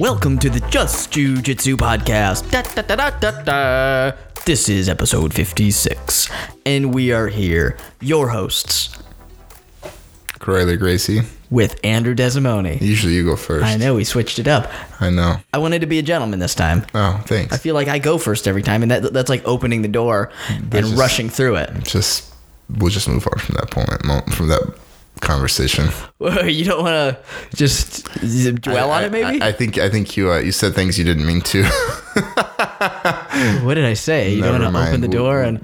Welcome to the Just Jiu Jitsu podcast. Da, da, da, da, da, da. This is episode 56, and we are here, your hosts, Corelli Gracie. with Andrew Desimone. Usually you go first. I know we switched it up. I know. I wanted to be a gentleman this time. Oh, thanks. I feel like I go first every time, and that, that's like opening the door and just- rushing through it. just we'll just move on from that point, from that conversation. you don't want to just dwell on I- it, maybe? I, I think I think you uh, you said things you didn't mean to. what did I say? You don't want to open the door, and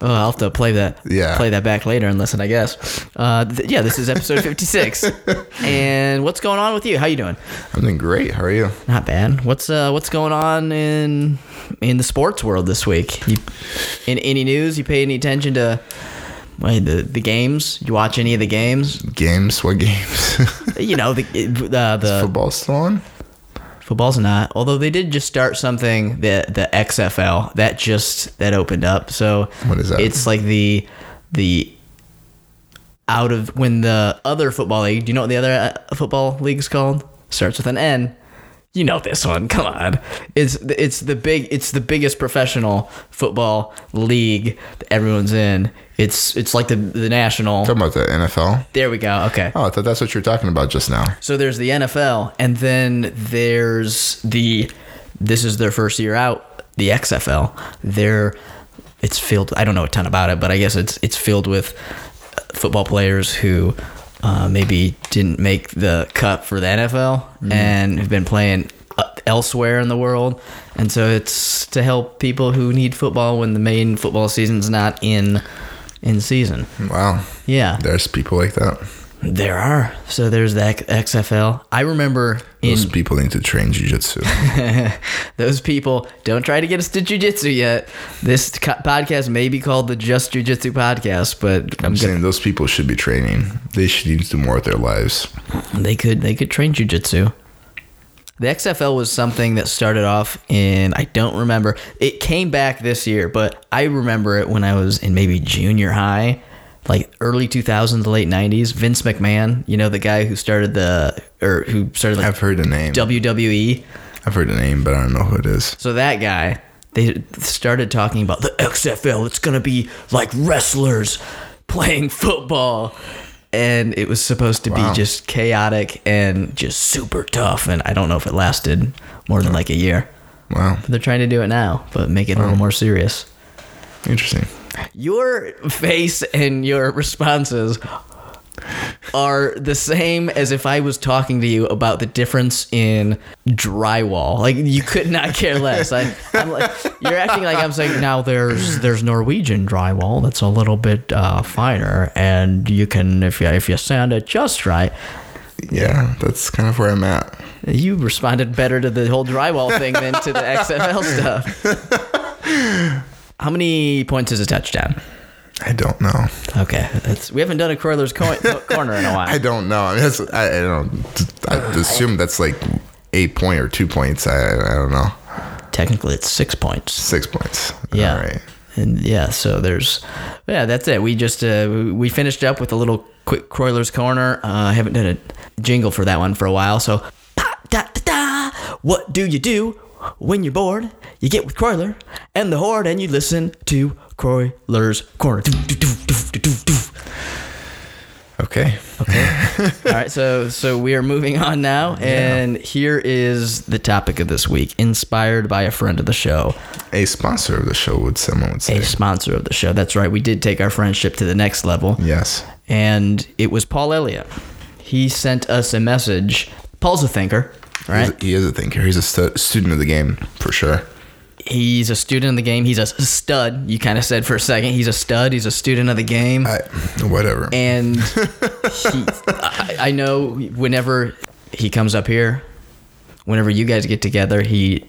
oh, I'll have to play that. Yeah. play that back later and listen, I guess. Uh, th- yeah, this is episode fifty-six. and what's going on with you? How you doing? I'm doing great. How are you? Not bad. What's uh, what's going on in in the sports world this week? You, in any news? You pay any attention to? Wait, the the games? You watch any of the games? Games? What games? You know the uh, the Football still on? Football's not. Although they did just start something the the XFL that just that opened up. So What is that? It's like the the out of when the other football league. Do you know what the other uh, football league's called? Starts with an N. You know this one. Come on. It's it's the big it's the biggest professional football league that everyone's in. It's it's like the the national. Talking about the NFL? There we go. Okay. Oh, I thought that's what you were talking about just now. So there's the NFL, and then there's the. This is their first year out. The XFL. They're. It's filled. I don't know a ton about it, but I guess it's it's filled with football players who uh, maybe didn't make the cut for the NFL and have been playing uh, elsewhere in the world, and so it's to help people who need football when the main football season's not in in season. Wow. Yeah. There's people like that. There are. So there's the XFL. I remember in Those people need to train jujitsu. those people don't try to get us to jujitsu yet. This co- podcast may be called the Just Jujitsu podcast, but I'm I'm saying those people should be training. They should need to do more with their lives. they could they could train jujitsu. The XFL was something that started off in I don't remember. It came back this year, but I remember it when I was in maybe junior high, like early 2000s, late 90s. Vince McMahon, you know the guy who started the or who started like I've heard the name. WWE. I've heard the name, but I don't know who it is. So that guy, they started talking about the XFL. It's gonna be like wrestlers playing football, and it was supposed to Wow. be just chaotic and just super tough. And I don't know if it lasted more than like a year. Wow. But they're trying to do it now, but make it a little more serious. Interesting. Your face and your responses are the same as if I was talking to you about the difference in drywall. Like you could not care less. I, I'm like you're acting like I'm saying now. There's there's Norwegian drywall that's a little bit uh, finer, and you can if you if you sand it just right. Yeah, that's kind of where I'm at. You responded better to the whole drywall thing than to the XFL stuff. How many points is a touchdown? I don't know. Okay, that's, we haven't done a Croyler's co- corner in a while. I don't know. I mean, that's, I, I don't. I assume that's like eight point or two points. I, I don't know. Technically, it's six points. Six points. Yeah. All right. And yeah, so there's, yeah, that's it. We just uh, we finished up with a little quick Croyler's corner. Uh, I haven't done a jingle for that one for a while. So, da, da, da, what do you do when you're bored? You get with Croyler and the Horde, and you listen to Croyler's corner. Do. Okay. All right, so so we are moving on now, and here is the topic of this week, inspired by a friend of the show. A sponsor of the show would someone would say. a sponsor of the show. That's right. We did take our friendship to the next level. yes. And it was Paul Elliott. He sent us a message. Paul's a thinker, right? He is a thinker. He's a stu- student of the game for sure. He's a student of the game. He's a stud. You kind of said for a second. He's a stud. He's a student of the game. I, whatever. and he, I, I know whenever he comes up here, whenever you guys get together, he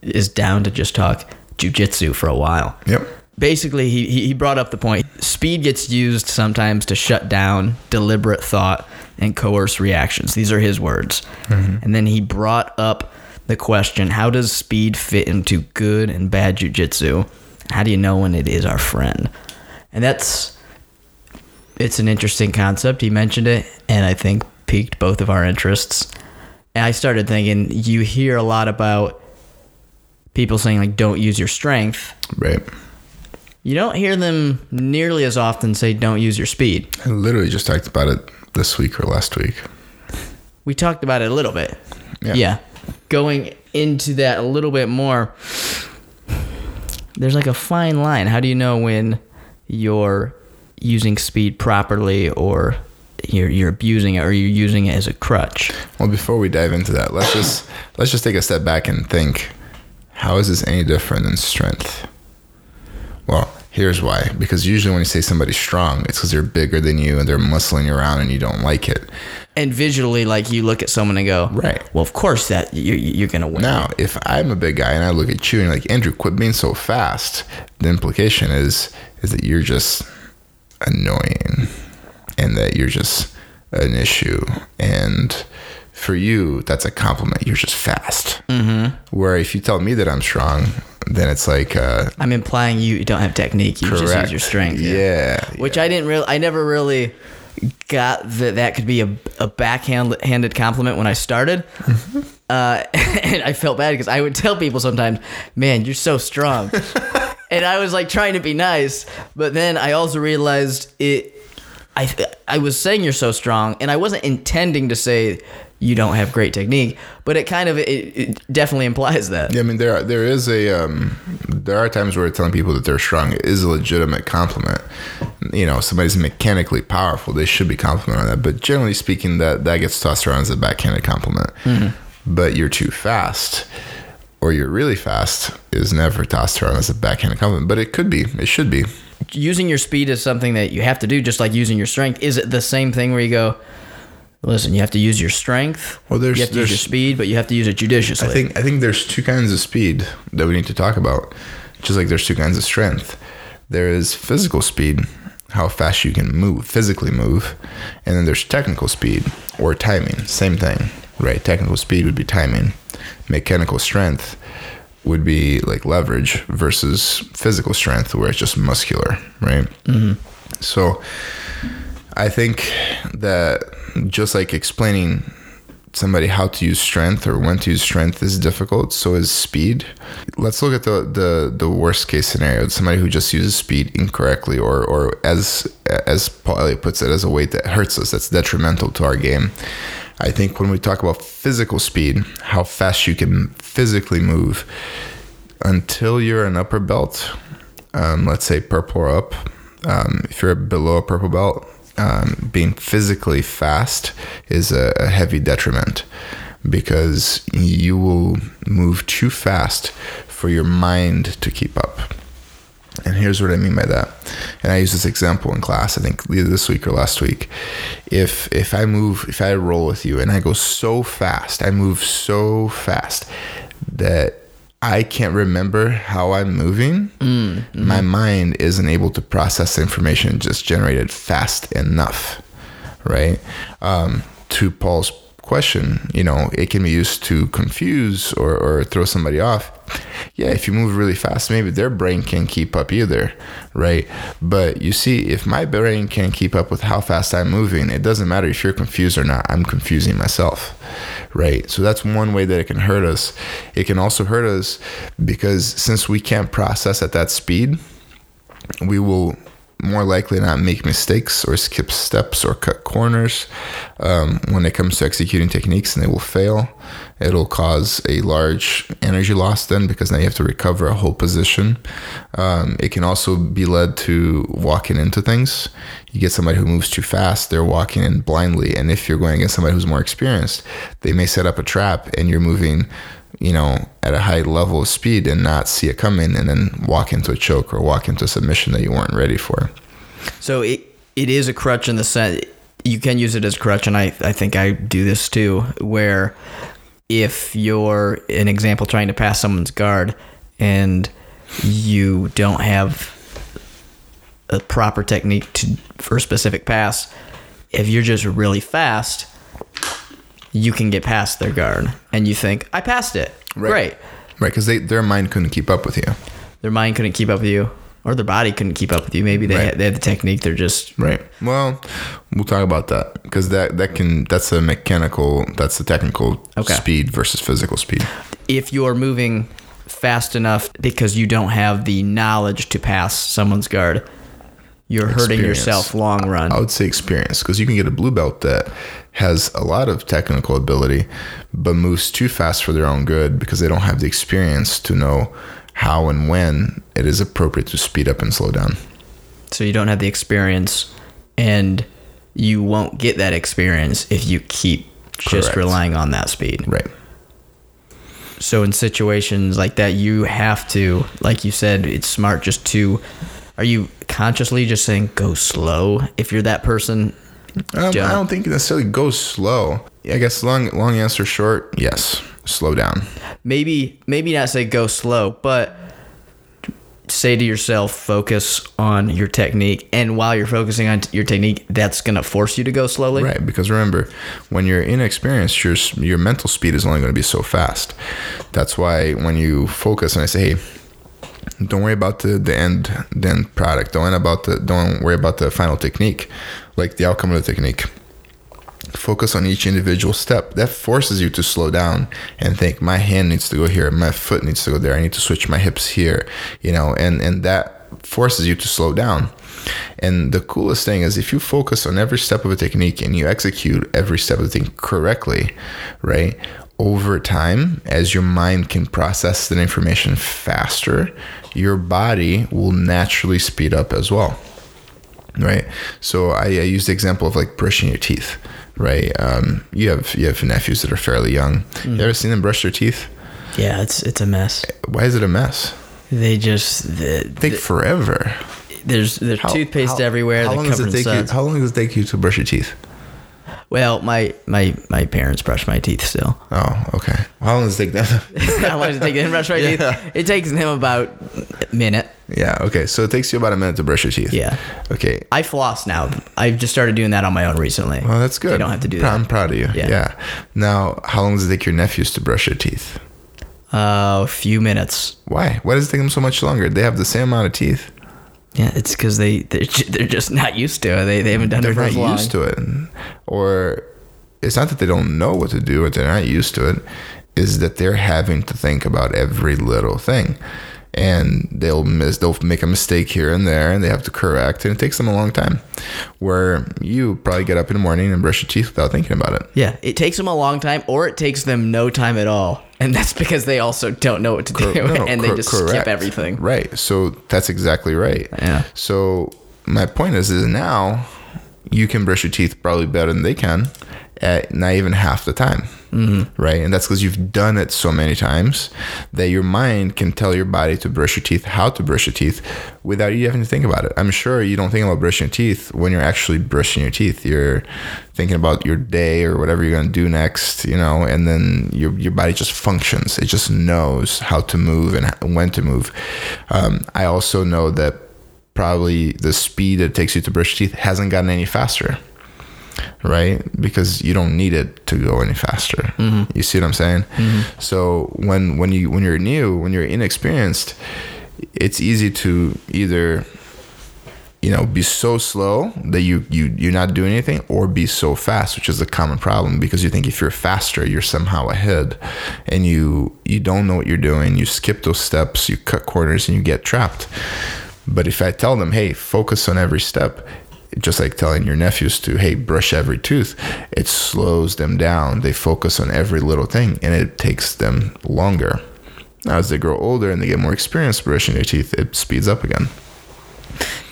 is down to just talk jujitsu for a while. yep. basically he, he he brought up the point speed gets used sometimes to shut down deliberate thought and coerce reactions. These are his words. Mm-hmm. And then he brought up the question how does speed fit into good and bad jujitsu? How do you know when it is our friend? And that's it's an interesting concept. He mentioned it and i think piqued both of our interests. And I started thinking you hear a lot about people saying like don't use your strength. Right. You don't hear them nearly as often say don't use your speed. I literally just talked about it this week or last week. We talked about it a little bit. Yeah. yeah. Going into that a little bit more, there's like a fine line. How do you know when you're using speed properly or you're, you're abusing it or you're using it as a crutch? Well, before we dive into that, let's just let's just take a step back and think: How is this any different than strength? Well, here's why. Because usually when you say somebody's strong, it's because they're bigger than you and they're muscling you around and you don't like it. And visually, like you look at someone and go, Right. Well, of course that you're, you're gonna win. Now, if I'm a big guy and I look at you and like Andrew, quit being so fast, the implication is is that you're just annoying and that you're just an issue. And for you, that's a compliment. You're just fast. Mm-hmm. Where if you tell me that I'm strong, then it's like uh, I'm implying you don't have technique. You just correct. use your strength. Yeah. Which I didn't really. I never really got that that could be a, a backhanded compliment when I started. Uh, and I felt bad because I would tell people sometimes, "Man, you're so strong," and I was like trying to be nice, but then I also realized it. I I was saying you're so strong, and I wasn't intending to say you don't have great technique, but it kind of it, it definitely implies that. Yeah, I mean there are, there is a um, there are times where telling people that they're strong is a legitimate compliment. You know, somebody's mechanically powerful, they should be complimented on that. But generally speaking, that that gets tossed around as a backhanded compliment. But you're too fast, or you're really fast, is never tossed around as a backhanded compliment. But it could be, it should be. using your speed is something that you have to do, just like using your strength. Is it the same thing where you go, listen, you have to use your strength, Well, there's- you have to use your there's- speed, but you have to use it judiciously. I think I think there's two kinds of speed that we need to talk about. Just like there's two kinds of strength. There is physical speed, how fast you can move, physically move, and then there's technical speed or timing. Same thing, right? Technical speed would be timing. Mechanical strength would be like leverage versus physical strength, where it's just muscular, right? Mm-hmm. So I think that just like explaining somebody how to use strength or when to use strength is difficult, so is speed. Let's look at the the, the worst case scenario. Somebody who just uses speed incorrectly or or as as Paul Elliott puts it, as a weight that hurts us, that's detrimental to our game. I think when we talk about physical speed, how fast you can physically move, until you're an upper belt, um, let's say purple or up, um, if you're below a purple belt, um, being physically fast is a, a heavy detriment because you will move too fast for your mind to keep up. And here's what I mean by that. And I use this example in class. I think either this week or last week. If if I move, if I roll with you and I go so fast, I move so fast that I can't remember how I'm moving. My mind isn't able to process information just generated fast enough, right? Um, to Paul's question, you know, it can be used to confuse or, or throw somebody off. Yeah, if you move really fast, maybe their brain can't keep up either, right? But you see, if my brain can't keep up with how fast I'm moving, it doesn't matter if you're confused or not. I'm confusing myself, right? So that's one way that it can hurt us. It can also hurt us because since we can't process at that speed, we will more likely not make mistakes or skip steps or cut corners. Um, when it comes to executing techniques and they will fail it'll cause a large energy loss then because now you have to recover a whole position. Um, it can also be led to walking into things. You get somebody who moves too fast they're walking in blindly and if you're going against somebody who's more experienced they may set up a trap and you're moving you know, at a high level of speed and not see it coming and then walk into a choke or walk into a submission that you weren't ready for. So it it is a crutch in the sense you can use it as a crutch, and I I think I do this too, where if you're an example trying to pass someone's guard and you don't have a proper technique to, for a specific pass, if you're just really fast, you can get past their guard, and you think I passed it, Right. great. Right, because they their mind couldn't keep up with you. Their mind couldn't keep up with you. or their body couldn't keep up with you. Maybe they Right. had, they had the technique. They're just Right. Well, we'll talk about that because that that can that's a mechanical that's the technical Okay. speed versus physical speed. if you're moving fast enough because you don't have the knowledge to pass someone's guard, you're hurting yourself long run. I would say experience because you can get a blue belt that has a lot of technical ability, but moves too fast for their own good because they don't have the experience to know how and when it is appropriate to speed up and slow down. So you don't have the experience, and you won't get that experience if you keep just relying on that speed. Right. So in situations like that, you have to, like you said, it's smart just to. Are you consciously just saying go slow if you're that person? Um, I Don't. don't think necessarily goes slow. I guess long long answer short, yes, slow down. Maybe maybe not say go slow, but say to yourself, focus on your technique. And while you're focusing on t- your technique, that's gonna force you to go slowly. Right, because remember, when you're inexperienced, your your mental speed is only going to be so fast. That's why when you focus and I say, "Hey, don't worry about the, the end the end product. Don't worry about the don't worry about the final technique, like the outcome of the technique. Focus on each individual step. That forces you to slow down and think. My hand needs to go here. My foot needs to go there. I need to switch my hips here. You know, and and that forces you to slow down. And the coolest thing is if you focus on every step of a technique and you execute every step of the thing correctly, right? Over time, as your mind can process that information faster, your body will naturally speed up as well right? So I, I use the example of like brushing your teeth right? Um, you have you have nephews that are fairly young. You ever seen them brush their teeth? Yeah, it's it's a mess. why is it a mess? They just the, take forever. There's there's How- toothpaste how- everywhere. how long does it take you how long does it take you to brush your teeth Well, my my my parents brush my teeth still. oh okay how long does it take them How long does it take them to brush my Yeah. teeth? It takes them about a minute. yeah okay so it takes you about a minute to brush your teeth Yeah. okay I floss now. I've just started doing that on my own recently. well that's good You don't have to do Pr- that. i'm proud of you Yeah. yeah now how long does it take your nephews to brush their teeth Uh, a few minutes. why why does it take them so much longer they have the same amount of teeth Yeah, it's because they they're, they're just not used to it. They they haven't done they're it for not long. used to it or it's not that they don't know what to do or they're not used to it is that they're having to think about every little thing and they'll miss they'll make a mistake here and there and they have to correct and it takes them a long time where you probably get up in the morning and brush your teeth without thinking about it Yeah, it takes them a long time, or it takes them no time at all, and that's because they also don't know what to do, No, and they just correct. skip everything. Right. So that's exactly right. Yeah. So my point is, is now you can brush your teeth probably better than they can at not even half the time. Mm-hmm. Right. And that's because you've done it so many times that your mind can tell your body to brush your teeth, how to brush your teeth without you having to think about it. I'm sure you don't think about brushing your teeth when you're actually brushing your teeth. You're thinking about your day or whatever you're going to do next, you know, and then your, your body just functions. It just knows how to move and when to move. Um, I also know that probably the speed it takes you to brush your teeth hasn't gotten any faster right? Because you don't need it to go any faster. Mm-hmm. You see what i'm saying? Mm-hmm. So when when you when you're new when you're inexperienced it's easy to either you know be so slow that you you you're not doing anything or be so fast which is a common problem because you think if you're faster you're somehow ahead and you you don't know what you're doing. You skip those steps you cut corners and you get trapped. But if i tell them hey focus on every step just like telling your nephews to hey brush every tooth it slows them down. They focus on every little thing and it takes them longer. As they grow older and they get more experience brushing their teeth it speeds up again.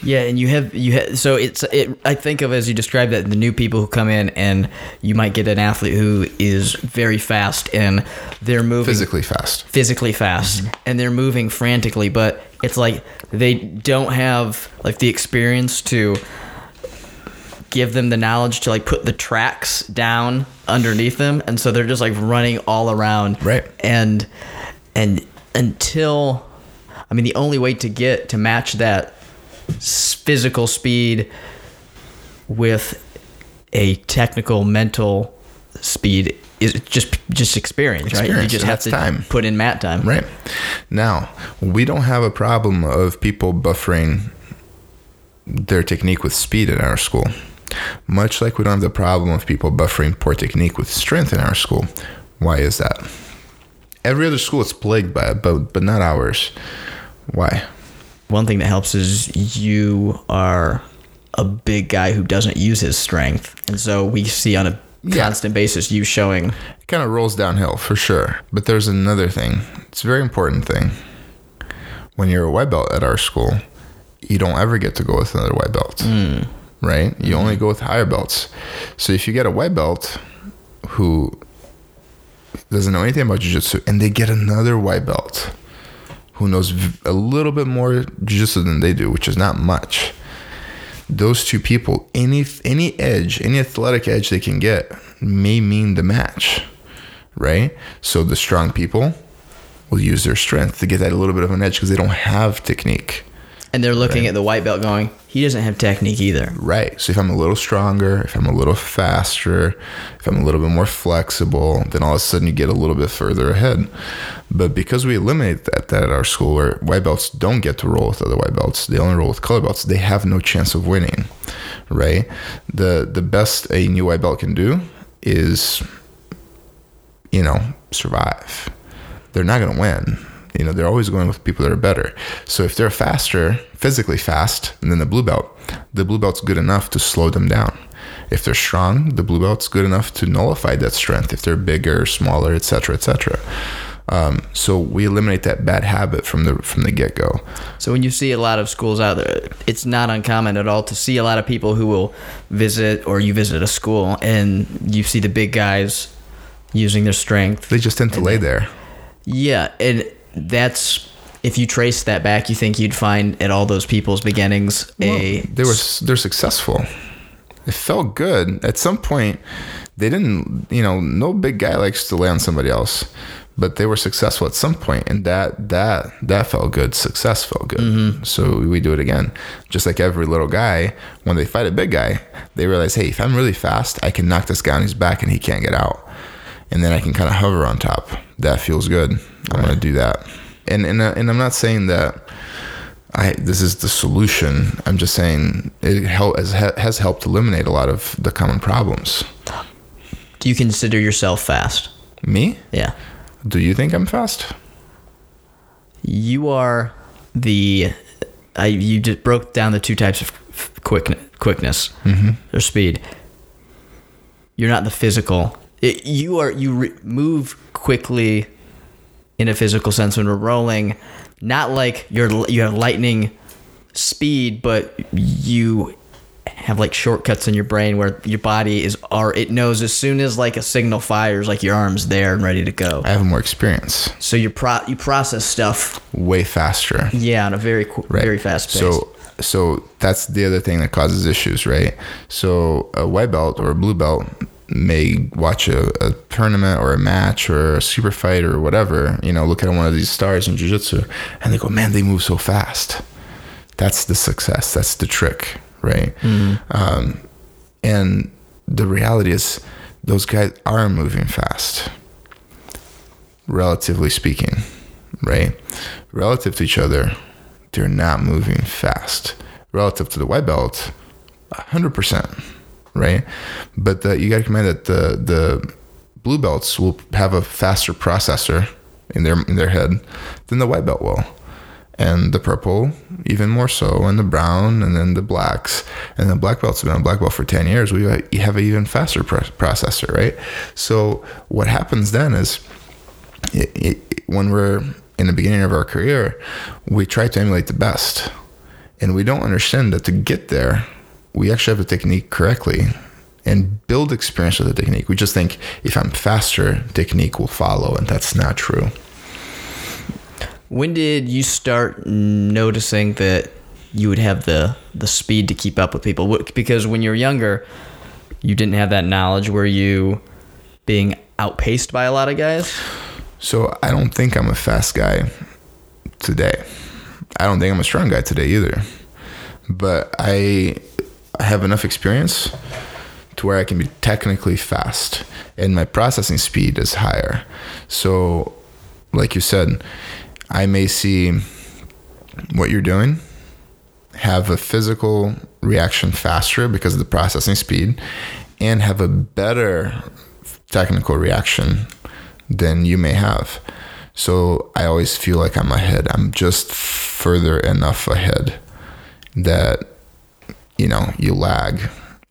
Yeah, and you have you have so it's it. I think of as you described that the new people who come in and you might get an athlete who is very fast and they're moving physically fast. Physically fast mm-hmm. and they're moving frantically, but it's like they don't have like the experience to give them the knowledge to like put the tracks down underneath them and so they're just like running all around Right. and and until i mean the only way to get to match that physical speed with a technical mental speed is just just experience, right? You just have to time. put in mat time. Right. Now, we don't have a problem of people buffering their technique with speed in our school. Much like we don't have the problem of people buffering poor technique with strength in our school. Why is that? Every other school is plagued by it, but, but not ours. Why? One thing that helps is you are a big guy who doesn't use his strength, and so we see on a Yeah. constant basis you showing It kind of rolls downhill for sure. But there's another thing. It's a very important thing. When you're a white belt at our school, you don't ever get to go with another white belt. Hmm. Right? You only mm-hmm. go with higher belts. So if you get a white belt who doesn't know anything about jiu-jitsu and they get another white belt who knows a little bit more jiu-jitsu than they do, which is not much. Those two people, any any edge, any athletic edge they can get may mean the match, right? So the strong people will use their strength to get that little bit of an edge because they don't have technique. And they're looking at the white belt going, he doesn't have technique either. Right. So if I'm a little stronger, if I'm a little faster, if I'm a little bit more flexible, then all of a sudden you get a little bit further ahead. But because we eliminate that, that at our school where white belts don't get to roll with other white belts, they only roll with color belts, they have no chance of winning. Right? The the best a new white belt can do is you know, survive. They're not going to win. You know, they're always going with people that are better. So if they're faster, physically fast, than the blue belt, the blue belt's good enough to slow them down. If they're strong, the blue belt's good enough to nullify that strength. If they're bigger, smaller, etc., etc. Um, so we eliminate that bad habit from the from the get go. So when you see a lot of schools out there, it's not uncommon at all to see a lot of people who will visit or you visit a school and you see the big guys using their strength. They just tend to lay there. Yeah, and that's if you trace that back, you think you'd find at all those people's beginnings a they were they're successful. It felt good. At some point, they didn't. You know, no big guy likes to lay on somebody else, but they were successful at some point, and that that that felt good. Success felt good. Mm-hmm. So we do it again. Just like every little guy, when they fight a big guy, they realize, hey, if I'm really fast, I can knock this guy on his back and he can't get out, and then I can kind of hover on top. That feels good. I'm gonna do that. And and uh, and I'm not saying that. I this is the solution. I'm just saying it help, has, has helped eliminate a lot of the common problems. do you consider yourself fast? Me? Yeah. Do you think I'm fast? You are the I you just broke down the two types of quick quickness or speed. You're not the physical. It, you are you re- move quickly in a physical sense when we're rolling, not like you're you have lightning speed, but you have like shortcuts in your brain where your body is are it knows as soon as like a signal fires like your arm's there and ready to go. I have more experience, So you pro you process stuff way faster. yeah, on a very qu- Right. very fast pace. So so that's the other thing that causes issues, right? So a white belt or a blue belt may watch a, a tournament or a match or a super fight or whatever, you know, look at one of these stars in jiu-jitsu and they go, man, they move so fast. That's the success. That's the trick, right? Um, and the reality is those guys are moving fast, relatively speaking, right? Relative to each other, they're not moving fast. Relative to the white belt, 100%, right? But the, you got to command that the, the blue belts will have a faster processor in their, in their head than the white belt will. And the purple, even more so, and the brown, and then the blacks. And the black belts have been a black belt for 10 years. We have an even faster pro- processor, right? So, what happens then is it, it, when we're in the beginning of our career, we try to emulate the best. And we don't understand that to get there, we actually have the technique correctly and build experience with the technique. We just think if I'm faster, technique will follow, and that's not true. when did you start noticing that you would have the the speed to keep up with people? Because when you're younger, you didn't have that knowledge. Were you being outpaced by a lot of guys? So I don't think I'm a fast guy today. I don't think I'm a strong guy today either. But I have enough experience to where I can be technically fast and my processing speed is higher. So, like you said, I may see what you're doing, have a physical reaction faster because of the processing speed, and have a better technical reaction than you may have. So I always feel like I'm ahead. I'm just further enough ahead that you know you lag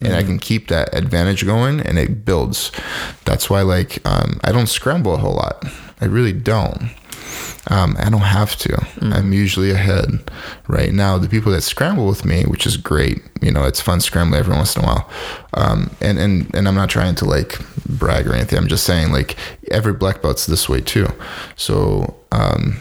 and I can keep that advantage going and it builds. That's why like um, I don't scramble a whole lot. I really don't. Um, I don't have to. I'm usually ahead. Right now, the people that scramble with me, which is great, you know, it's fun scrambling every once in a while. Um, and and and I'm not trying to like brag or anything. I'm just saying like every black belt's this way too. So um,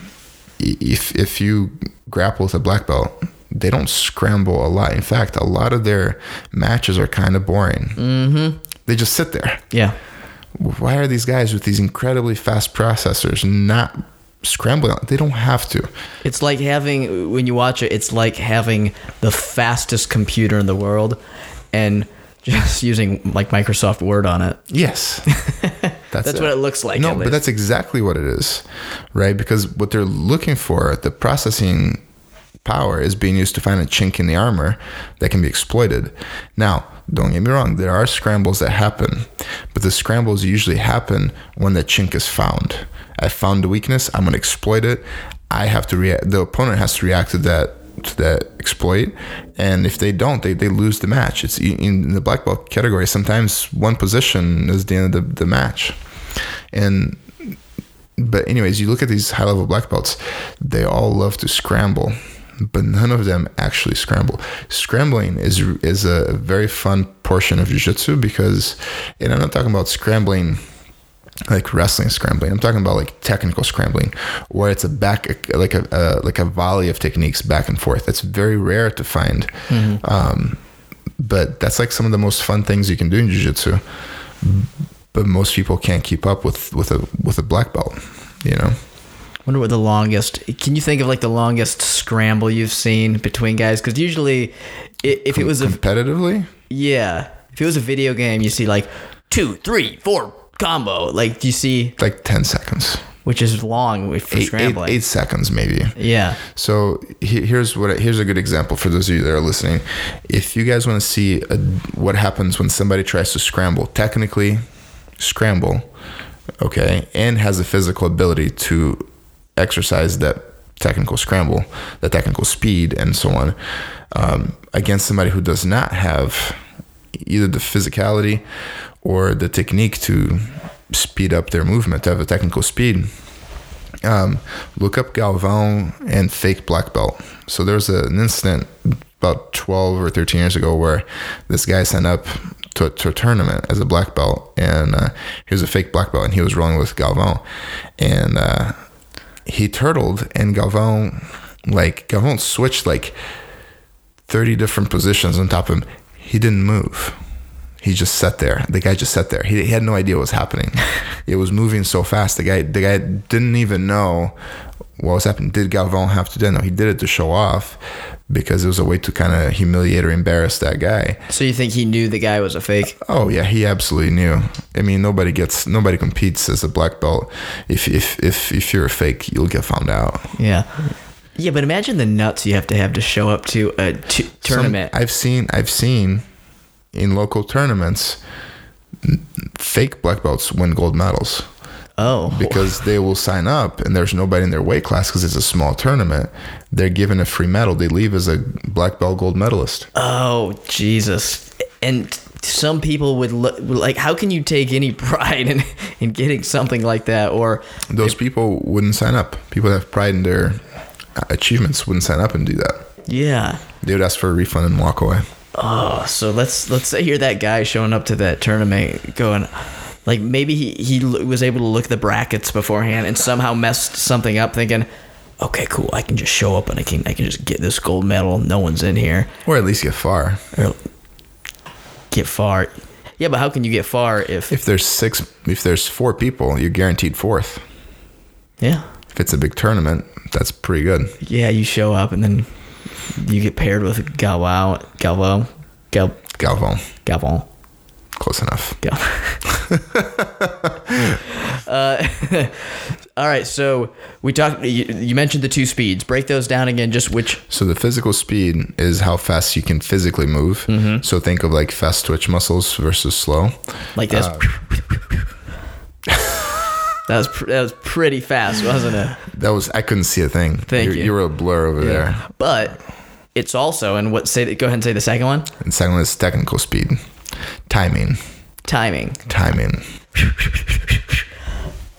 if if you grapple with a black belt, they don't scramble a lot. In fact, a lot of their matches are kind of boring. Mm-hmm. They just sit there. Yeah. Why are these guys with these incredibly fast processors not scrambling? They don't have to. It's like having when you watch it, it's like having the fastest computer in the world and just using like Microsoft Word on it. Yes. That's, That's what it looks like, No, but that's exactly what it is, right? Because what they're looking for, the processing power is being used to find a chink in the armor that can be exploited. Now, don't get me wrong, there are scrambles that happen, but the scrambles usually happen when the chink is found. I found the weakness, I'm going to exploit it. I have to react, the opponent has to react to that to that exploit and if they don't they, they lose the match it's in the black belt category sometimes one position is the end of the, the match and but anyways, you look at these high level black belts, they all love to scramble, but none of them actually scramble. Scrambling is is a very fun portion of jiu-jitsu because and I'm not talking about scrambling like wrestling scrambling. I'm talking about like technical scrambling, where it's a back like a, a like a volley of techniques back and forth. That's very rare to find, um, but that's like some of the most fun things you can do in jiu-jitsu. But most people can't keep up with with a with a black belt, you know. Wonder what the longest. Can you think of like the longest scramble you've seen between guys? Because usually, if it was a competitively, yeah, if it was a video game, you see like two, three, four combo. Like you see, like ten seconds, which is long for eight, eight, scrambling. eight seconds maybe. Yeah. So here's what here's a good example for those of you that are listening. If you guys want to see a, what happens when somebody tries to scramble, technically scramble, okay, and has the physical ability to exercise that technical scramble, that technical speed, and so on, um, against somebody who does not have either the physicality or the technique to speed up their movement, to have a technical speed um, look up Galvão and fake black belt. So there was an incident about 12 or 13 years ago where this guy signed up to, to a tournament as a black belt and uh, he was a fake black belt and he was rolling with Galvão and uh, he turtled and Galvão like Galvão switched like 30 different positions on top of him. He didn't move. He just sat there. The guy just sat there. He, he had no idea what was happening. it was moving so fast. The guy the guy didn't even know what was happening. Did Galvão have to do it? No, he did it to show off because it was a way to kind of humiliate or embarrass that guy. So you think he knew the guy was a fake? Oh yeah, he absolutely knew. I mean, nobody gets nobody competes as a black belt. If if if if you're a fake, you'll get found out. Yeah. Yeah, but imagine the nuts you have to have to show up to a t- Some- tournament. I've seen I've seen in local tournaments fake black belts win gold medals oh, because they will sign up and there's nobody in their weight class because it's a small tournament. They're given a free medal. They leave as a black belt gold medalist. oh, Jesus! And some people would look like, how can you take any pride in in getting something like that? Or Those people wouldn't sign up. People that have pride in their achievements wouldn't sign up and do that. yeah. They would ask for a refund and walk away. Oh, so let's let's say you're that guy showing up to that tournament, going like maybe he he was able to look at the brackets beforehand and somehow messed something up, thinking, okay, cool, I can just show up and I can I can just get this gold medal. No one's in here. Or at least get far. Or get far. Yeah, but how can you get far if If there's six, if there's four people, you're guaranteed fourth. yeah If it's a big tournament, that's pretty good. yeah you show up and then you get paired with Galvao Galvo Gal Galvão. Galvon Close enough. Yeah. uh, all right. So we talked. You, you mentioned the two speeds. Break those down again. Just which. So the physical speed is how fast you can physically move. Mm-hmm. So think of like fast twitch muscles versus slow. Like this. Uh, that was pr- that was pretty fast, wasn't it? That was I couldn't see a thing. Thank You're- you. You were a blur over there. But it's also and what say go ahead and say the second one. And second one is technical speed, timing, Timing. timing.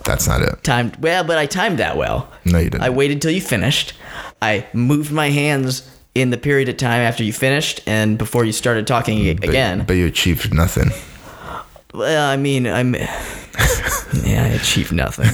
That's not it. Timed well, but I timed that well. No, you didn't. I waited till you finished. I moved my hands in the period of time after you finished and before you started talking But- again. but you achieved nothing. Well, I mean, I'm. Yeah, I achieved nothing.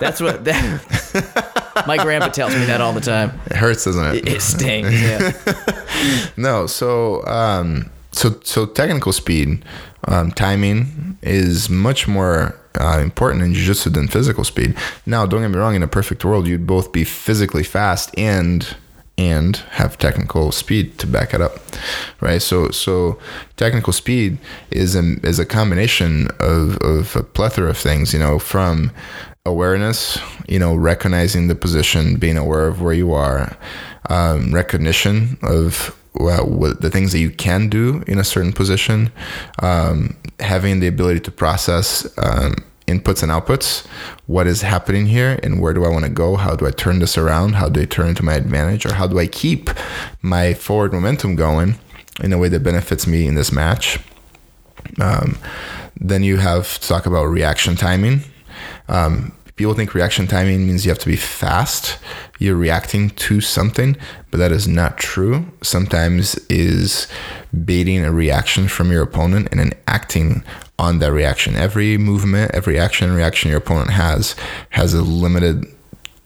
That's what that. My grandpa tells me that all the time. It hurts, doesn't it? It, it stings. Yeah. No, so um, so so technical speed, um, timing is much more uh, important in jiu-jitsu than physical speed. Now, don't get me wrong. In a perfect world, you'd both be physically fast and and have technical speed to back it up, right? So so technical speed is a is a combination of of a plethora of things. You know, from awareness, you know, recognizing the position, being aware of where you are, um, recognition of well, what the things that you can do in a certain position, um, having the ability to process um, inputs and outputs, what is happening here, and where do I want to go? How do I turn this around? How do I turn it to my advantage, or how do I keep my forward momentum going in a way that benefits me in this match? Um, then you have to talk about reaction timing. Um, people think reaction timing means you have to be fast. You're reacting to something, but that is not true. Sometimes is baiting a reaction from your opponent and then acting on that reaction. Every movement, every action reaction your opponent has has a limited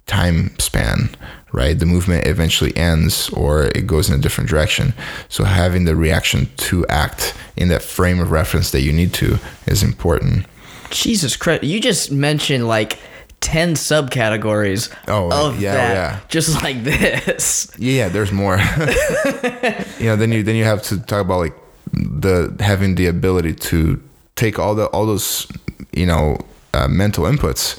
time span, right? The movement eventually ends or it goes in a different direction. So having the reaction to act in that frame of reference that you need to is important. Jesus Christ! You just mentioned like ten subcategories Oh, of yeah, that, yeah. just like this. Yeah, yeah, there's more. you know, then you then you have to talk about like the having the ability to take all the all those you know uh, mental inputs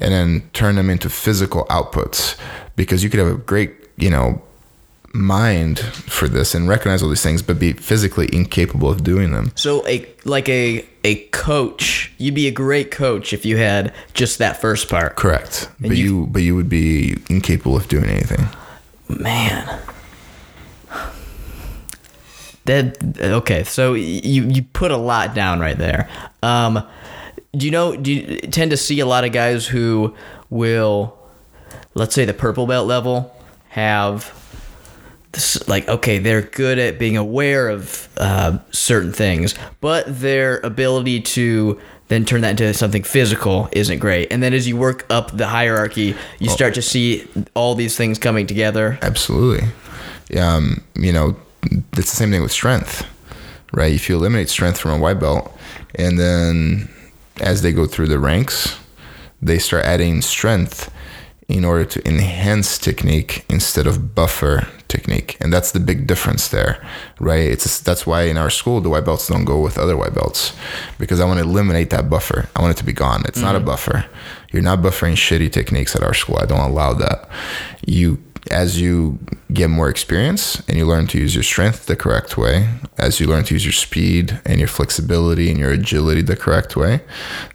and then turn them into physical outputs because you could have a great you know mind for this and recognize all these things but be physically incapable of doing them So a like a a coach, you'd be a great coach if you had just that first part. correct but you- you but you would be incapable of doing anything Man. That okay, so you you put a lot down right there. Um, do you know? Do you tend to see a lot of guys who will, let's say, the purple belt level, have like okay, they're good at being aware of uh, certain things, but their ability to then turn that into something physical isn't great. And then as you work up the hierarchy, you start to see all these things coming together. Absolutely. Um, you know, it's the same thing with strength, right? If you eliminate strength from a white belt, and then as they go through the ranks, they start adding strength in order to enhance technique instead of buffer technique, and that's the big difference there, right? It's that's why in our school the white belts don't go with other white belts because I want to eliminate that buffer. I want it to be gone. It's not a mm-hmm. buffer. You're not buffering shitty techniques at our school. I don't allow that. You as you get more experience and you learn to use your strength the correct way, as you learn to use your speed and your flexibility and your agility the correct way,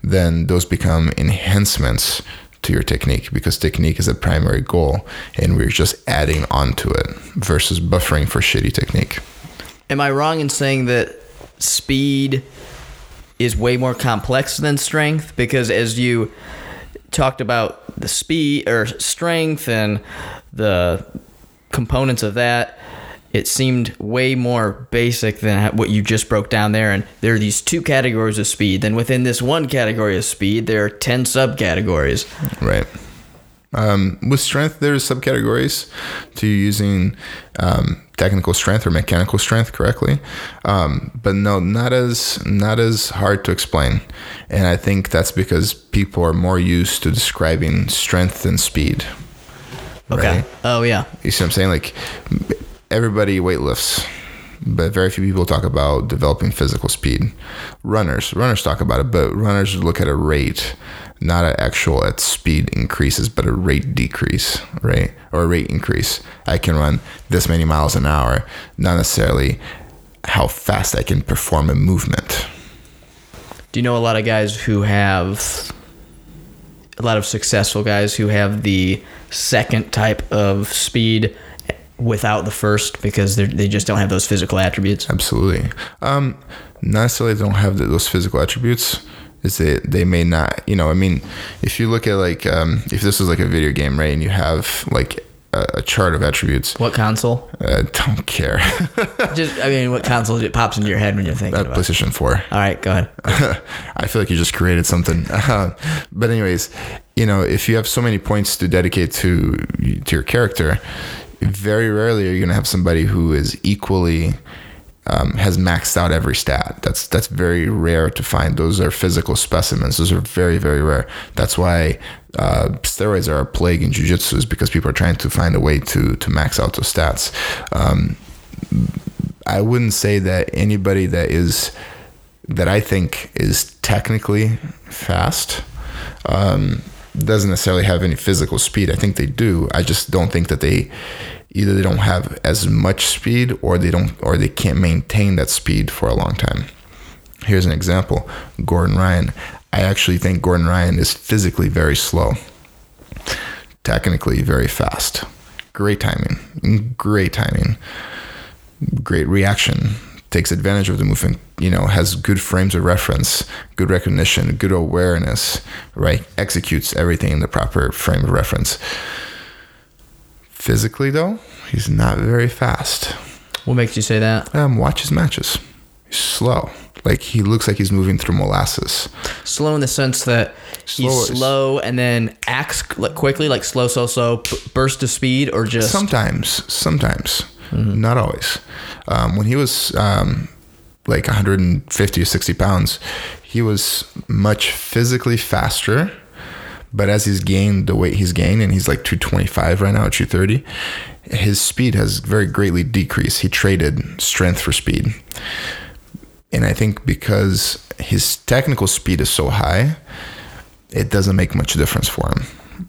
then those become enhancements to your technique because technique is a primary goal and we're just adding on to it versus buffering for shitty technique. Am I wrong in saying that speed is way more complex than strength? Because as you talked about the speed or strength and the components of that, it seemed way more basic than what you just broke down there. And there are these two categories of speed. Then within this one category of speed, there are 10 subcategories. Right. Um, with strength, there's subcategories to using um, technical strength or mechanical strength correctly, um, but no, not as not as hard to explain. And I think that's because people are more used to describing strength than speed. Okay. Right? Oh, yeah. You see what I'm saying? Like everybody weightlifts, but very few people talk about developing physical speed. Runners, runners talk about it, but runners look at a rate, not an actual at speed increases, but a rate decrease, right? Or a rate increase. I can run this many miles an hour, not necessarily how fast I can perform a movement. Do you know a lot of guys who have a lot of successful guys who have the second type of speed without the first because they they just don't have those physical attributes? Absolutely. Um, not necessarily they don't have the, those physical attributes. Is they they may not. You know, I mean, if you look at like um, if this was like a video game, right, and you have like a, chart of attributes. What console? I don't care. Just I mean, what console it pops into your head when you're thinking Uh, about? it? PlayStation Four. All right, go ahead. I feel like you just created something. but anyways, you know, if you have so many points to dedicate to to your character, very rarely are you going to have somebody who is equally um, has maxed out every stat. That's that's very rare to find. Those are physical specimens. Those are very very rare. That's why uh, steroids are a plague in jujitsu is because people are trying to find a way to to max out those stats. Um, I wouldn't say that anybody that is that I think is technically fast um, doesn't necessarily have any physical speed. I think they do. I just don't think that they either they don't have as much speed or they don't or they can't maintain that speed for a long time. Here's an example: Gordon Ryan. I actually think Gordon Ryan is physically very slow, technically very fast. Great timing, great timing great reaction, takes advantage of the movement, you know, has good frames of reference, good recognition, good awareness, right? Executes everything in the proper frame of reference. Physically, though, he's not very fast. What makes you say that? Um, watch his matches. He's slow. Like he looks like he's moving through molasses. Slow in the sense that Slow he's slow and then acts quickly, like slow, slow, slow, burst of speed, or just Sometimes, sometimes, not always. Um, when he was um, like 150 or 60 pounds, he was much physically faster. But as he's gained the weight he's gained, and he's like 225 right now, 230, his speed has very greatly decreased. He traded strength for speed. And I think because his technical speed is so high, it doesn't make much difference for him,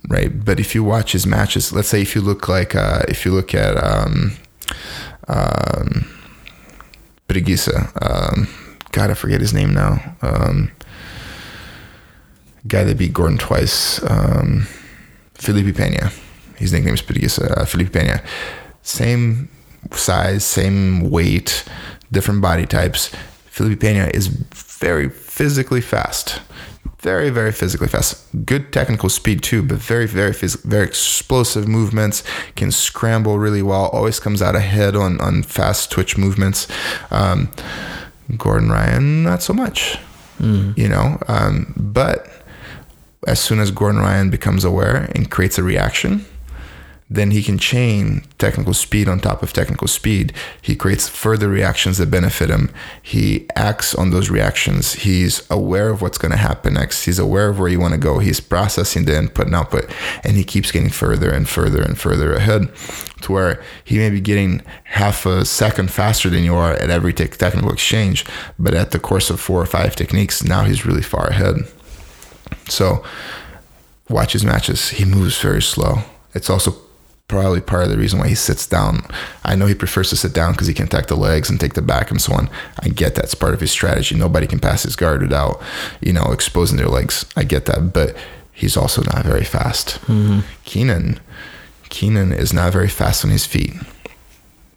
right? But if you watch his matches, let's say if you look like uh, if you look at um, um, Preguiça, um, God, I forget his name now. Um, guy that beat Gordon twice, um, Felipe Pena. His nickname is Preguiça. Uh, Felipe Pena, same size, same weight, different body types. Felipe Pena is very physically fast. Very, very physically fast. Good technical speed too, but very, very phys- very explosive movements. Can scramble really well. Always comes out ahead on on fast twitch movements. Um, Gordon Ryan, not so much. You know, um, but as soon as Gordon Ryan becomes aware and creates a reaction, then he can chain technical speed on top of technical speed. He creates further reactions that benefit him. He acts on those reactions. He's aware of what's going to happen next. He's aware of where you want to go. He's processing the input and output, and he keeps getting further and further and further ahead to where he may be getting half a second faster than you are at every tech technical exchange, but at the course of four or five techniques, now he's really far ahead. So watch his matches. He moves very slow. It's also probably part of the reason why he sits down. I know he prefers to sit down because he can attack the legs and take the back and so on. I get that's part of his strategy. Nobody can pass his guard without, you know, exposing their legs. I get that, but he's also not very fast. Keenan, Keenan is not very fast on his feet.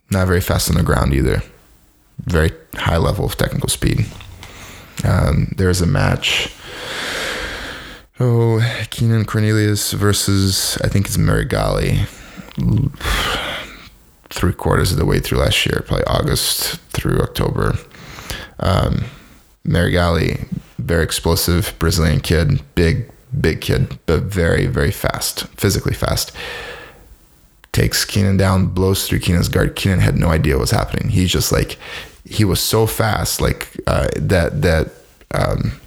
Not very fast on the ground either. Very high level of technical speed. Um, there's a match. Oh, Keenan Cornelius versus I think it's Meregali. Three quarters of the way through last year, probably August through October. Um, very explosive Brazilian kid, big, big kid, but very, very fast, physically fast. Takes Keenan down, blows through Keenan's guard. Keenan had no idea what was happening. He's just like, he was so fast, like uh, that, that, um,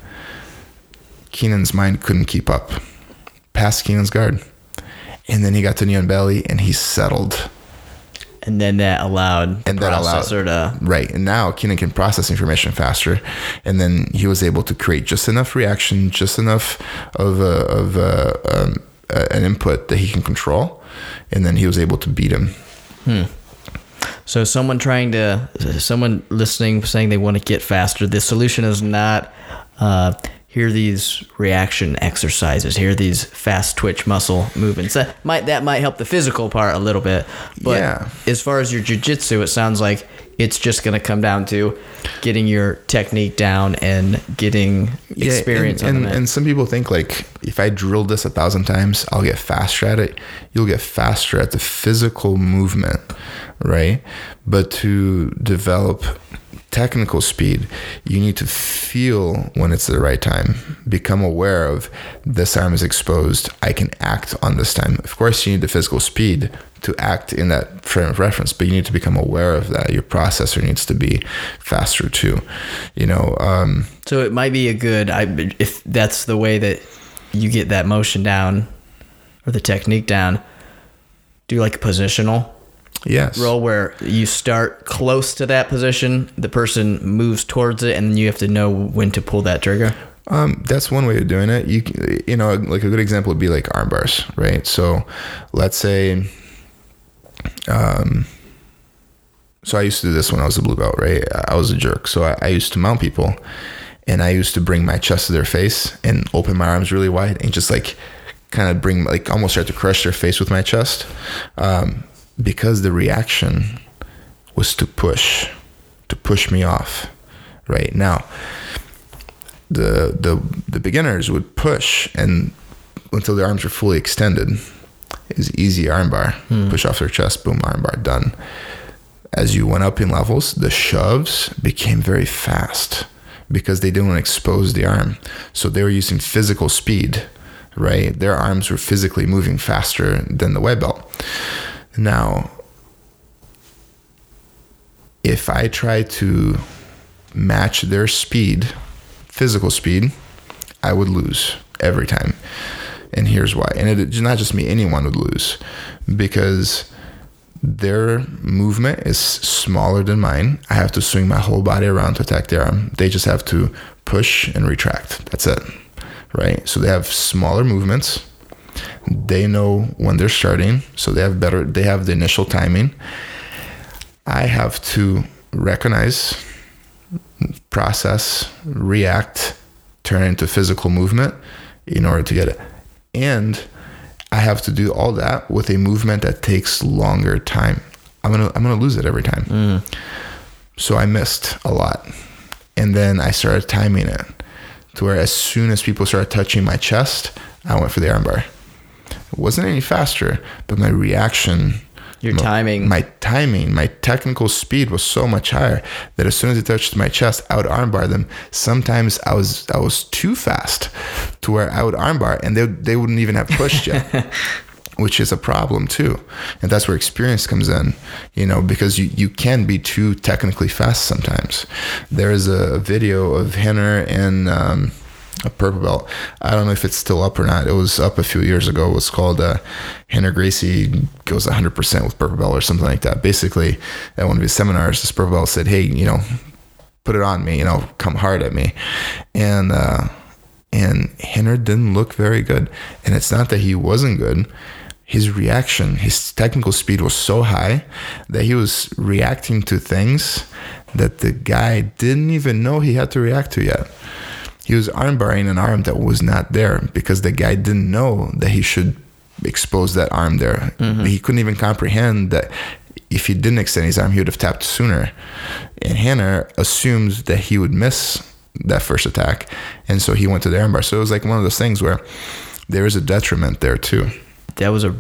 Keenan's mind couldn't keep up. Past Keenan's guard. And then he got to knee on belly and he settled and then that allowed the And that allowed- processor to Right. And now Keenan can process information faster. And then he was able to create just enough reaction, just enough of, a, of a, um, a, an input that he can control. And then he was able to beat him. Hmm. So someone trying to, someone listening saying they want to get faster. The solution is not uh, here these reaction exercises. Here these fast twitch muscle movements. That might that might help the physical part a little bit. But Yeah. as far as your jujitsu, it sounds like it's just going to come down to getting your technique down and getting experience and, on and, and some people think like if I drill this a thousand times, I'll get faster at it. You'll get faster at the physical movement, right? But to develop technical speed, you need to feel when it's the right time. Become aware of this arm is exposed. I can act on this time. Of course, you need the physical speed to act in that frame of reference, but you need to become aware of that. Your processor needs to be faster too. You know, um, So it might be a good I if that's the way that you get that motion down or the technique down. Do like a positional yes. roll where you start close to that position, the person moves towards it, and then you have to know when to pull that trigger. Um, that's one way of doing it. You can- you know, like a good example would be like arm bars, right? So, let's say, um, so I used to do this when I was a blue belt, right? I was a jerk, so I, I used to mount people, and I used to bring my chest to their face and open my arms really wide and just like kind of bring like almost start to crush their face with my chest, um, because the reaction was to push, to push me off, right now the the the beginners would push and until their arms were fully extended. It was easy armbar. Hmm. Push off their chest, boom, armbar done. As you went up in levels, the shoves became very fast because they didn't want to expose the arm. So they were using physical speed, right? Their arms were physically moving faster than the white belt. Now, if I try to match their speed, physical speed, I would lose every time. And here's why. And it's not just me, anyone would lose because their movement is smaller than mine. I have to swing my whole body around to attack their arm. They just have to push and retract. That's it. Right? So they have smaller movements. They know when they're starting, so they have better they have the initial timing. I have to recognize process, react, turn into physical movement in order to get it. And I have to do all that with a movement that takes longer time. I'm gonna I'm gonna lose it every time. Mm. So I missed a lot. And then I started timing it to where as soon as people started touching my chest, I went for the armbar. It wasn't any faster, but my reaction Your my- timing. my timing, my technical speed was so much higher that as soon as it touched my chest, I would armbar them. Sometimes I was I was too fast to where I would armbar, and they they wouldn't even have pushed yet. Which is a problem too, and that's where experience comes in, you know, because you, you can be too technically fast sometimes. There is a video of Rener and um, a purple belt. I don't know if it's still up or not. It was up a few years ago. It was called uh, Rener Gracie goes 100% with purple belt or something like that. Basically, at one of his seminars, this purple belt said, "Hey, you know, put it on me. You know, come hard at me," and uh, and Rener didn't look very good. And it's not that he wasn't good. His reaction, his technical speed was so high that he was reacting to things that the guy didn't even know he had to react to yet he was armbarring an arm that was not there because the guy didn't know that he should expose that arm there. Mm-hmm. He couldn't even comprehend that if he didn't extend his arm, he would have tapped sooner. And Rener assumed that he would miss that first attack, and so he went to the armbar. So it was like one of those things where there is a detriment there too. that was a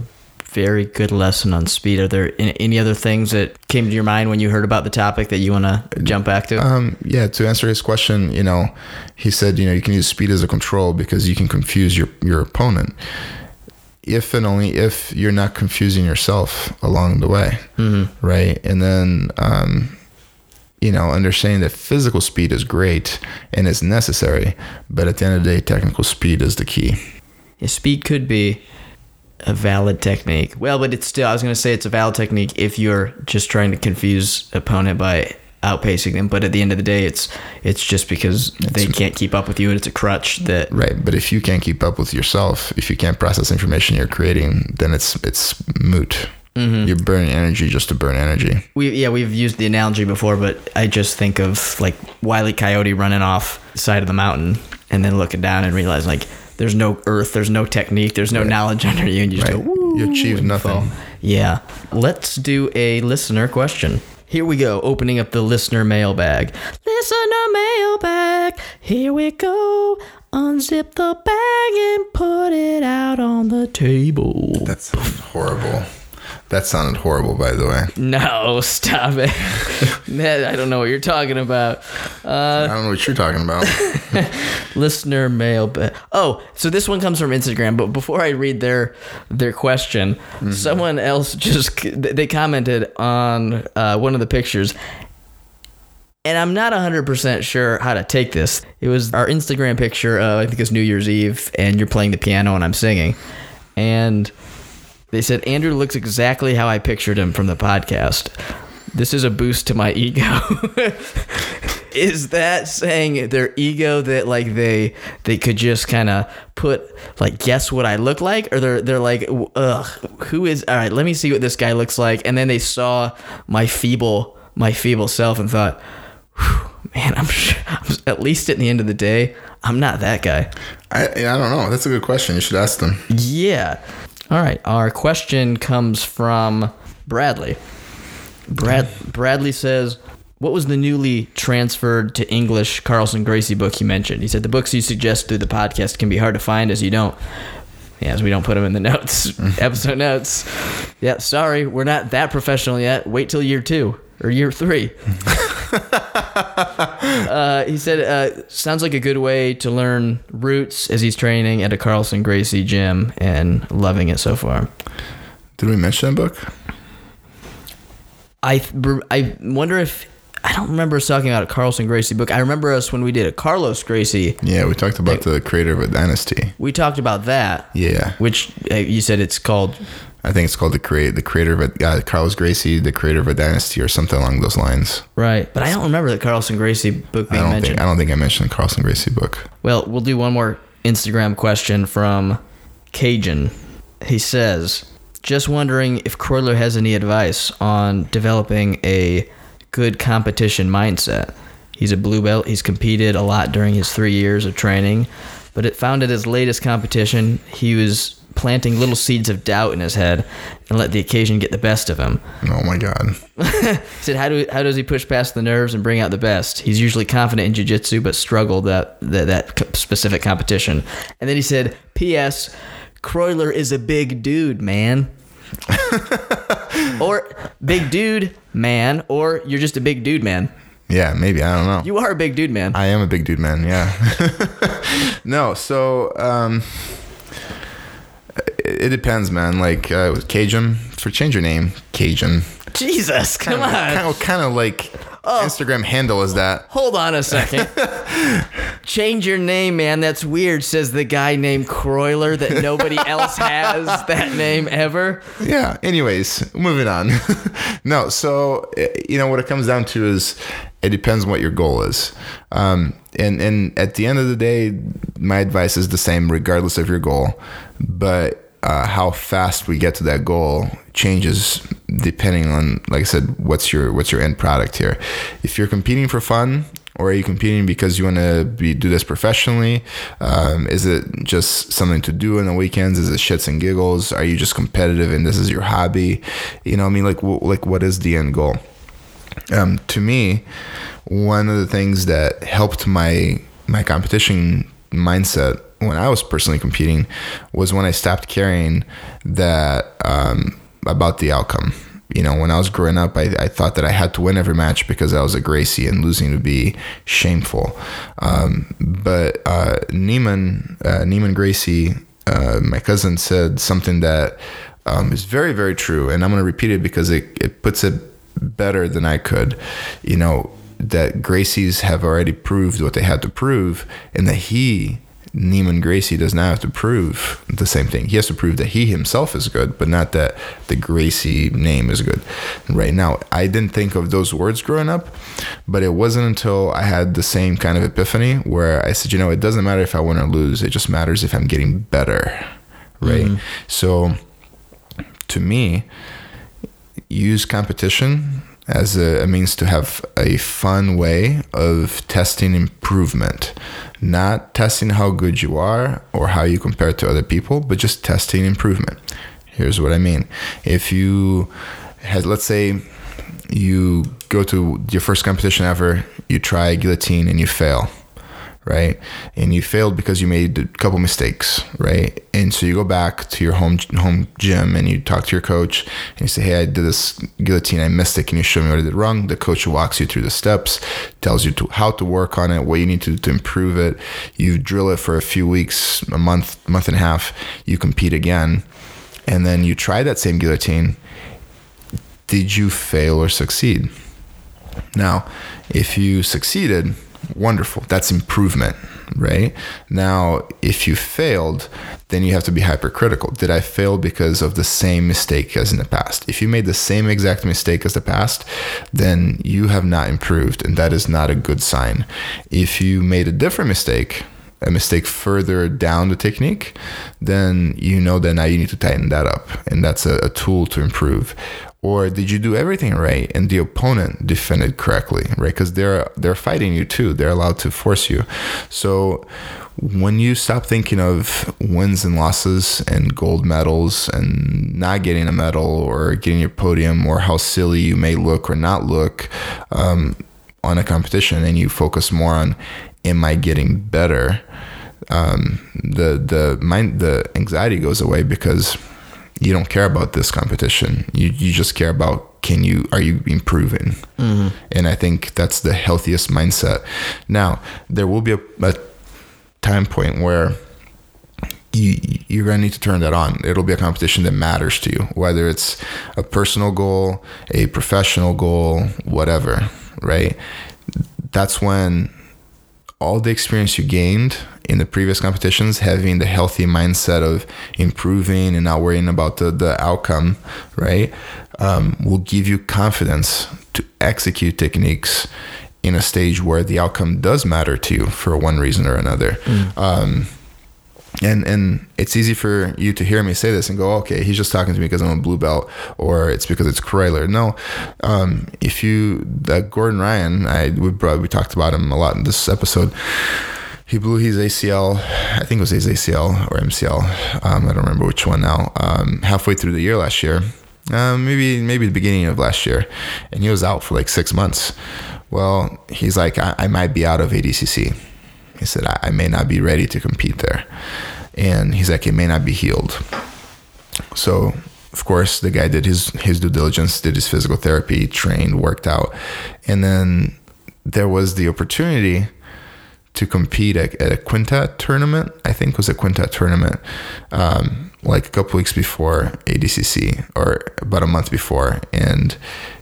very good lesson on speed. Are there any, other things that came to your mind when you heard about the topic that you want to jump back to? Um, yeah, to answer his question, you know, he said, you know, you can use speed as a control because you can confuse your, your opponent. If and only if you're not confusing yourself along the way, right? And then, um, you know, understanding that physical speed is great and it's necessary, but at the end of the day, technical speed is the key. Yeah, speed could be a valid technique. Well, but it's still I was gonna say it's a valid technique if you're just trying to confuse opponent by outpacing them. But at the end of the day, it's it's just because they can't keep up with you, and it's a crutch that Right, but if you can't keep up with yourself, if you can't process information you're creating, then it's it's moot. Mm-hmm. You're burning energy just to burn energy. we yeah we've used the analogy before, but I just think of like Wiley Coyote running off the side of the mountain and then looking down and realize like there's no earth, there's no technique, there's no knowledge under you, and you just Right. go. Woo, You achieved and nothing. fall. Yeah. Let's do a listener question. Here we go, opening up the listener mailbag. Listener mailbag. Here we go. Unzip the bag and put it out on the table. That sounded horrible. That sounded horrible, by the way. No, stop it. I don't know what you're talking about. I don't know what you're talking about. listener mail. But, Oh, so this one comes from Instagram. But before I read their their question, someone else just they commented on uh, one of the pictures, and I'm not 100 percent sure how to take this. It was our Instagram picture. of, I think it's New Year's Eve, and you're playing the piano and I'm singing, and they said Andrew looks exactly how I pictured him from the podcast. This is a boost to my ego. is that saying their ego that like they they could just kind of put like guess what I look like or they're they're like ugh who is all right let me see what this guy looks like and then they saw my feeble my feeble self and thought man I'm, sure, I'm at least at the end of the day I'm not that guy I, I don't know. That's a good question. You should ask them. yeah. All right. Our question comes from Bradley. Brad Bradley says, "What was the newly transferred to English Carlson Gracie book you mentioned?" He said the books you suggest through the podcast can be hard to find as you don't. Yeah, as we don't put them in the notes, episode notes. Yeah, sorry, we're not that professional yet. Wait till year two or year three. Uh, he said, uh, sounds like a good way to learn roots as he's training at a Carlson Gracie gym and loving it so far. Did we mention that book? I I wonder if I don't remember us talking about a Carlson Gracie book. I remember us when we did a Carlos Gracie. Yeah, we talked about the creator of a dynasty. We talked about that, Yeah, which uh, you said it's called. I think it's called the create the creator of a uh, Carlos Gracie, the creator of a dynasty, or something along those lines. Right, but I don't remember the Carlson Gracie book I being don't mentioned. think I don't think I mentioned the Carlson Gracie book. Well, we'll do one more Instagram question from Cajun. He says, just wondering if Kryler has any advice on developing a good competition mindset. He's a blue belt. He's competed a lot during his three years of training, but it found at his latest competition he was planting little seeds of doubt in his head and let the occasion get the best of him. Oh my god. He said, "How do how does he push past the nerves and bring out the best? He's usually confident in jiu-jitsu, but struggled that that, that specific competition." And then he said, "P.S. Kryler is a big dude, man." or big dude, man, or you're just a big dude, man. Yeah, maybe I don't know. You are a big dude, man. I am a big dude, man. Yeah. no, so um, it, it depends, man. Like uh, with Cajun, for change your name, Cajun. Jesus, come on. Kind of, kind of like Instagram handle is that. Hold on a second. Change your name, man. That's weird, says the guy named Kryler that nobody else has that name ever. Yeah. Anyways, moving on. no, so eh, you know what it comes down to is it depends on what your goal is. Um, and and at the end of the day, my advice is the same regardless of your goal. But uh, how fast we get to that goal changes depending on, like I said, what's your what's your end product here. If you're competing for fun, or are you competing because you want to be do this professionally? Um, is it just something to do on the weekends? Is it shits and giggles? Are you just competitive and this is your hobby? You know, I mean, like, w- like what is the end goal? Um, to me, one of the things that helped my my competition mindset when I was personally competing was when I stopped caring that um, about the outcome. You know, when I was growing up, I, I thought that I had to win every match because I was a Gracie and losing would be shameful. Um, but uh, Neiman, uh, Neiman Gracie, uh, my cousin said something that um, is very, very true. And I'm going to repeat it because it, it puts it better than I could. You know, that Gracies have already proved what they had to prove and that he Neiman Gracie does not have to prove the same thing. He has to prove that he himself is good, but not that the Gracie name is good. Right now, I didn't think of those words growing up, but it wasn't until I had the same kind of epiphany where I said, you know, it doesn't matter if I win or lose, it just matters if I'm getting better. Right. Mm-hmm. So to me, use competition as a, a, means to have a fun way of testing improvement. Not testing how good you are or how you compare to other people, but just testing improvement. Here's what I mean. If you had, let's say, you go to your first competition ever, you try guillotine and you fail right? And you failed because you made a couple mistakes, right? And so you go back to your home home gym and you talk to your coach and you say, "Hey, I did this guillotine. I missed it. Can you show me what I did wrong?" The coach walks you through the steps, tells you to how to work on it, what you need to do to improve it. You drill it for a few weeks, a month, month and a half. You compete again, and then you try that same guillotine. Did you fail or succeed? Now, if you succeeded, wonderful. That's improvement, right? Now, if you failed, then you have to be hypercritical. Did I fail because of the same mistake as in the past? If you made the same exact mistake as the past, then you have not improved, and that is not a good sign. If you made a different mistake, a mistake further down the technique, then you know that now you need to tighten that up. And that's a, a tool to improve. Or did you do everything right and the opponent defended correctly right? Because they're they're fighting you too. They're allowed to force you. So when you stop thinking of wins and losses and gold medals and not getting a medal or getting your podium or how silly you may look or not look um, on a competition and you focus more on am i getting better um, the the mind the anxiety goes away because you don't care about this competition. You you just care about can you are you improving? Mm-hmm. And I think that's the healthiest mindset. Now there will be a, a time point where you you're gonna need to turn that on. It'll be a competition that matters to you, whether it's a personal goal, a professional goal, whatever. Right? That's when all the experience you gained in the previous competitions, having the healthy mindset of improving and not worrying about the, the outcome, right, um, will give you confidence to execute techniques in a stage where the outcome does matter to you for one reason or another. Mm. Um, and and it's easy for you to hear me say this and go, okay, he's just talking to me because I'm a blue belt, or it's because it's Kryler. No, um, if you that Gordon Ryan, I we brought, we talked about him a lot in this episode he blew his ACL. I think it was his ACL or MCL. Um, I don't remember which one now. Um, halfway through the year last year, uh, maybe maybe the beginning of last year, and he was out for like six months. Well, he's like, I, I might be out of ADCC. He said, I, I may not be ready to compete there, and he's like, it may not be healed. So of course, the guy did his his due diligence, did his physical therapy, trained, worked out, and then there was the opportunity to compete at, at, a quintet tournament. I think was a quintet tournament, um, like a couple weeks before ADCC or about a month before, and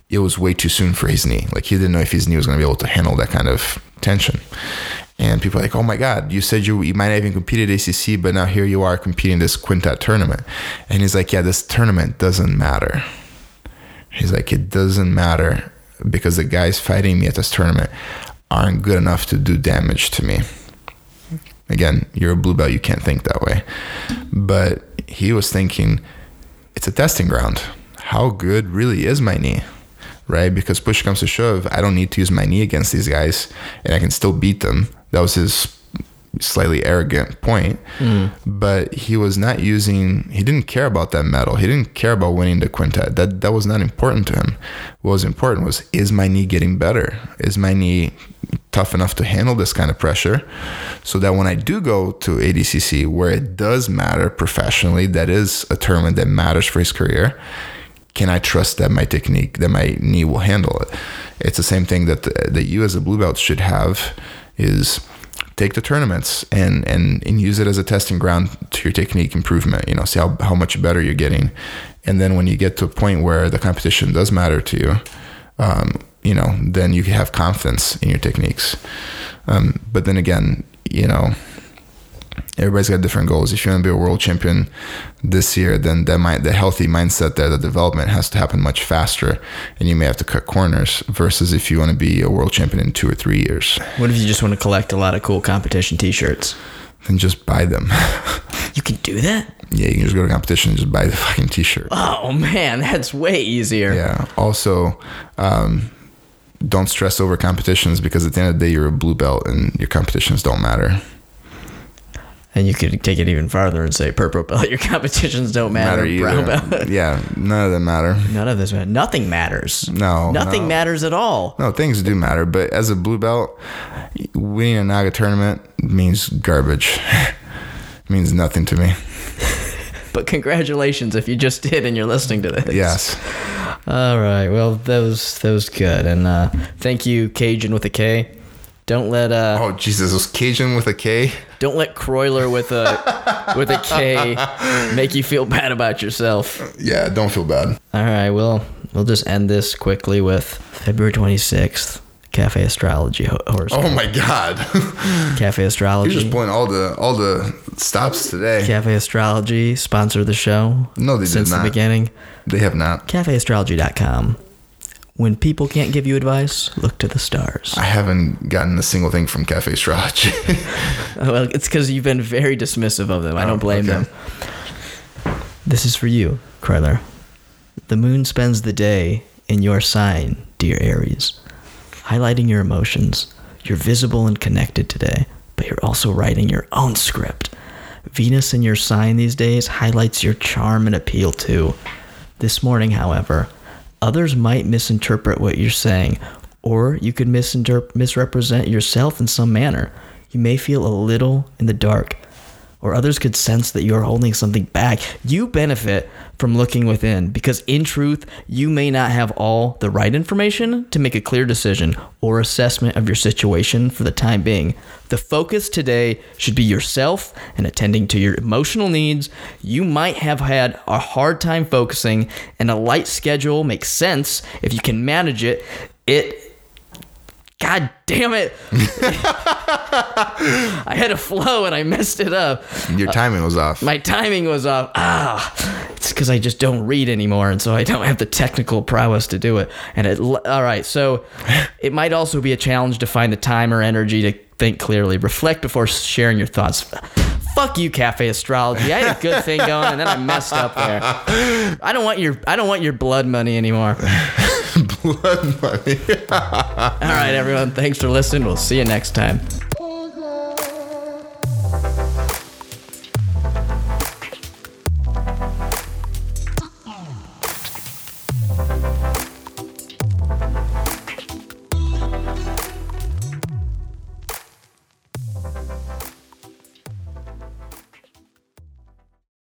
it was way too soon for his knee. Like he didn't know if his knee was going to be able to handle that kind of tension. And people are like, "Oh my God, you said you you might not even compete at ACC, but now here you are competing this quintet tournament." And he's like, "Yeah, this tournament doesn't matter." He's like, "It doesn't matter." Because the guys fighting me at this tournament aren't good enough to do damage to me. Again, you're a blue belt, you can't think that way. But he was thinking, it's a testing ground. How good really is my knee? Right? Because push comes to shove, I don't need to use my knee against these guys and I can still beat them. That was his slightly arrogant point, mm. but he was not using. He didn't care about that medal. He didn't care about winning the quintet. That that was not important to him. What was important was is my knee getting better? Is my knee tough enough to handle this kind of pressure, so that when I do go to ADCC, where it does matter professionally, that is a tournament that matters for his career. Can I trust that my technique, that my knee will handle it? It's the same thing that that you as a blue belt should have. Is take the tournaments and, and, and use it as a testing ground to your technique improvement. You know, see how, how much better you're getting. And then when you get to a point where the competition does matter to you, um, you know, then you have confidence in your techniques. Um, but then again, you know, everybody's got different goals. If you want to be a world champion this year, then that might the healthy mindset there, the development has to happen much faster, and you may have to cut corners. Versus if you want to be a world champion in two or three years, What if you just want to collect a lot of cool competition T-shirts? then just buy them. You can do that. yeah, you can just go to competition and just buy the fucking t-shirt. Oh man, that's way easier. Yeah. Also, um, don't stress over competitions because at the end of the day, you're a blue belt and your competitions don't matter. And you could take it even farther and say purple belt. Your competitions don't matter. brown belt. yeah, none of them matter. None of this matters. Nothing matters. No, Nothing no. matters at all. No, things do matter, but as a blue belt, winning a Naga tournament means garbage. means nothing to me. But congratulations if you just did and you're listening to this. Yes. All right. Well, that was that was good, and uh, thank you, Cajun with a K. Don't let uh Oh Jesus, was Cajun with a K? don't let Kryler with a with a K make you feel bad about yourself. Yeah, don't feel bad. All right. Well, we'll just end this quickly with February 26th, Cafe Astrology ho- horoscope. Oh my God, Cafe you're Astrology. just pulling all the all the stops today. Cafe Astrology sponsored the show. No, they did not. since not. the beginning. They have not. CafeAstrology.com. When people can't give you advice, look to the stars. I haven't gotten a single thing from Cafe Astrology. Well, it's because you've been very dismissive of them. I Oh, don't blame okay. them. This is for you, Kryler. The moon spends the day in your sign, dear Aries, highlighting your emotions. You're visible and connected today, but you're also writing your own script. Venus in your sign these days highlights your charm and appeal too. This morning, however, others might misinterpret what you're saying, or you could misinterp- misrepresent yourself in some manner. You may feel a little in the dark, or others could sense that you're holding something back. You benefit from looking within because, in truth, you may not have all the right information to make a clear decision or assessment of your situation for the time being. The focus today should be yourself and attending to your emotional needs. You might have had a hard time focusing, and a light schedule makes sense if you can manage it. It God damn it. I had a flow and I messed it up. Your timing was off. My timing was off. Ah, it's because I just don't read anymore, and so I don't have the technical prowess to do it. And it, all right, so it might also be a challenge to find the time or energy to think clearly, reflect before sharing your thoughts. Fuck you, Cafe Astrology. I had a good thing going, and then I messed up there. I don't want your I don't want your blood money anymore. Blood money. All right, everyone. Thanks for listening. We'll see you next time.